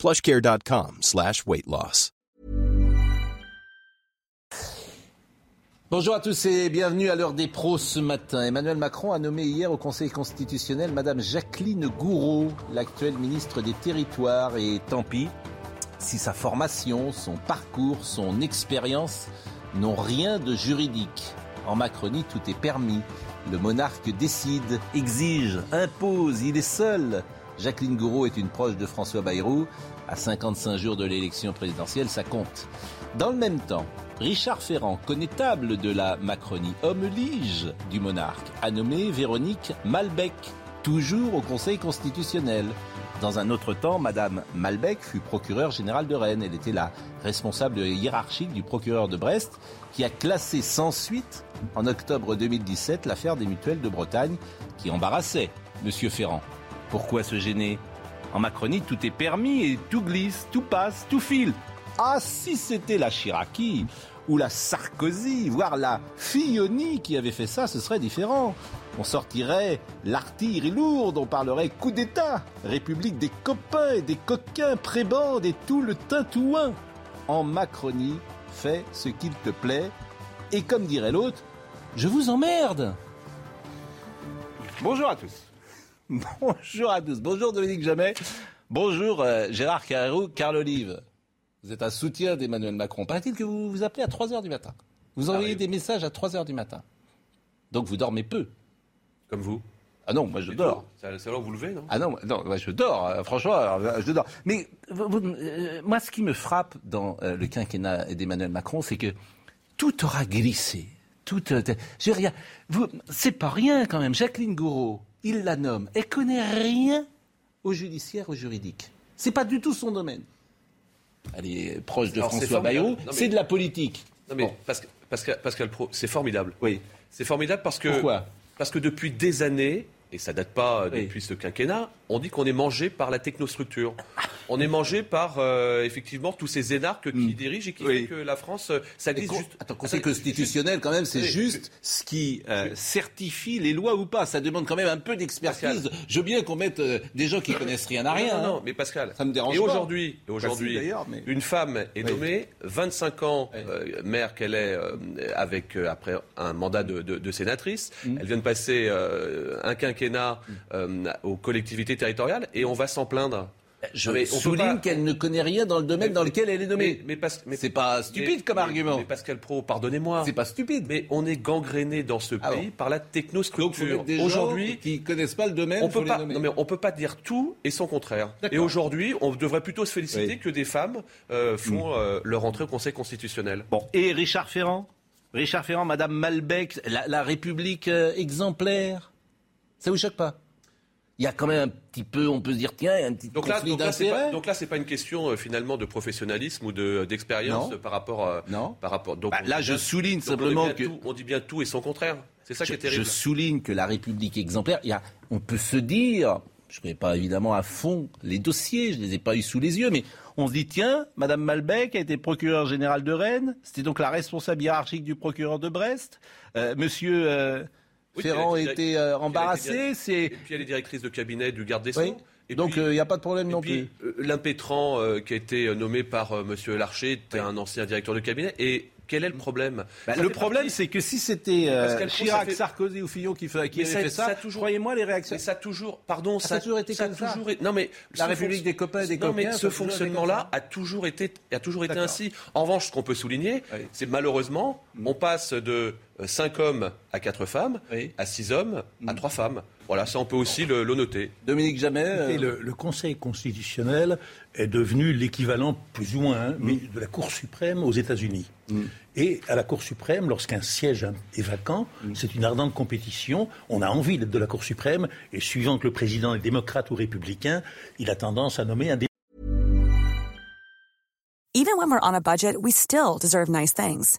plushcare.com slash weight loss. Bonjour à tous et bienvenue à l'heure des pros ce matin. Emmanuel Macron a nommé hier au Conseil constitutionnel Madame Jacqueline Gouraud, l'actuelle ministre des Territoires. Et tant pis si sa formation, son parcours, son expérience n'ont rien de juridique. En Macronie, tout est permis. Le monarque décide, exige, impose, il est seul. Jacqueline Gouraud est une proche de François Bayrou. À 55 jours de l'élection présidentielle, ça compte. Dans le même temps, Richard Ferrand, connétable de la Macronie, homme lige du monarque, a nommé Véronique Malbec, toujours au Conseil constitutionnel. Dans un autre temps, Madame Malbec fut procureure générale de Rennes. Elle était la responsable hiérarchique du procureur de Brest, qui a classé sans suite, en octobre 2017, l'affaire des mutuelles de Bretagne, qui embarrassait Monsieur Ferrand. Pourquoi se gêner En Macronie, tout est permis et tout glisse, tout passe, tout file. Ah, si c'était la Chiraki ou la Sarkozy, voire la Filloni qui avait fait ça, ce serait différent. On sortirait l'artillerie lourde, on parlerait coup d'État, République des copains et des coquins, prébandes et tout le tintouin. En Macronie, fais ce qu'il te plaît. Et comme dirait l'autre, je vous emmerde. Bonjour à tous. Bonjour à tous. Bonjour Dominique Jamais. Bonjour euh, Gérard Carrero, Carl Olive. Vous êtes un soutien d'Emmanuel Macron. Paraît-il que vous vous appelez à 3 h du matin. Vous envoyez des messages à 3 h du matin. Donc vous dormez peu. Comme vous Ah non, moi je dors. C'est alors vous levez, non? Ah non, non moi, je dors, euh, franchement, euh, je dors. Mais vous- vous- euh, moi, ce qui me frappe dans euh, le quinquennat d'Emmanuel Macron, c'est que tout aura glissé. Tout, euh, c'est pas rien quand même. Jacqueline Gouraud, il la nomme. Elle connaît rien au judiciaire, au juridique. C'est pas du tout son domaine. Elle est proche de Alors, François. Bayrou. C'est de la politique. Non, mais Bon. parce que- parce que- Pascal Pro, c'est formidable. Oui. C'est formidable parce que. Pourquoi? Parce que depuis des années, et ça date pas euh, Oui. depuis ce quinquennat, on dit qu'on est mangé par la technostructure. On est mangé par, euh, effectivement, tous ces énarques qui dirigent et qui Hmm. Oui. font que la France, euh, ça Mais glisse con- juste. Attends, Conseil Attends, constitutionnel, quand même, c'est Oui. juste ce qui euh, certifie les lois ou pas. Ça demande quand même un peu d'expertise. Je veux bien qu'on mette euh, des gens qui connaissent rien à rien. Non, non, hein. non, mais Pascal. Ça me dérange et pas. aujourd'hui, mais- une femme est Oui. nommée, 25 ans, maire qu'elle est, avec après un mandat de, de- de sénatrice. Mm. Elle vient de passer un quinquennat euh, aux collectivités territoriales, et on va s'en plaindre. Je Mais souligne pas- qu'elle ne connaît rien dans le domaine dans lequel elle est nommée. Mais, mais mais- c'est pas stupide mais- comme mais- argument. Mais Pascal Pro, pardonnez-moi. C'est pas stupide. Mais on est gangréné dans ce Ah pays par la technostructure. Aujourd'hui, qui connaissent pas le domaine, on peut pas, non, mais on peut pas dire tout et son contraire. D'accord. Et aujourd'hui, on devrait plutôt se féliciter Oui. Mm. que des femmes euh, font euh, leur entrée au Conseil constitutionnel. Bon, et Richard Ferrand? Richard Ferrand, Madame Malbec, la, la République euh, exemplaire? Ça vous choque pas? Il y a quand même un petit peu, on peut se dire, tiens, il y a un petit Donc là, conflit donc là, pas, donc là, c'est pas une question euh, finalement de professionnalisme ou de d'expérience euh, par rapport euh, Non. par rapport. Donc Bah, on là, je souligne on simplement bien que- tout- on dit bien tout et son contraire. C'est ça je, qui est terrible. je souligne que la République exemplaire, y a, on peut se dire, je ne connais pas évidemment à fond les dossiers, je ne les ai pas eu sous les yeux, mais on se dit, tiens, Madame Malbec a été procureure générale de Rennes, c'était donc la responsable hiérarchique du procureur de Brest. Euh, monsieur euh, Oui, Ferrand été était direct- euh, embarrassé, direct- c'est... Et puis elle est directrice de cabinet du garde des Sceaux. Oui. Et Donc il n'y a pas de problème Et non puis, plus. euh, l'impétrant euh, qui a été euh, nommé par euh, Monsieur Larcher était un ancien directeur de cabinet. Et quel est le problème? Bah, le problème, c'est que si c'était euh, Chirac, fait- Sarkozy ou Fillon qui, fait, qui Mais avait ça- fait ça, ça a toujours- croyez-moi, les réactions... Mais ça a toujours, pardon, Ah, ça a toujours été comme ça toujours Non mais La République fonc- des copains et des non, mais coquins, ça ce fonctionnement-là a toujours été, a toujours été ainsi. En revanche, ce qu'on peut souligner, Oui. Mm. c'est malheureusement, on passe de 5 hommes à 4 femmes, Oui. Mm. à 6 hommes à 3 femmes. Voilà, ça on peut aussi le, le noter. Dominique Jamais... euh, le, le Conseil constitutionnel est devenu l'équivalent, plus ou moins, hein, mais Mm. de la Cour suprême aux États-Unis. Et à la Cour suprême, lorsqu'un siège est vacant, Mm. c'est une ardente compétition. On a envie d'être de la Cour suprême, et suivant que le président est démocrate ou républicain, il a tendance à nommer un Even when we're on a budget, we still deserve nice things.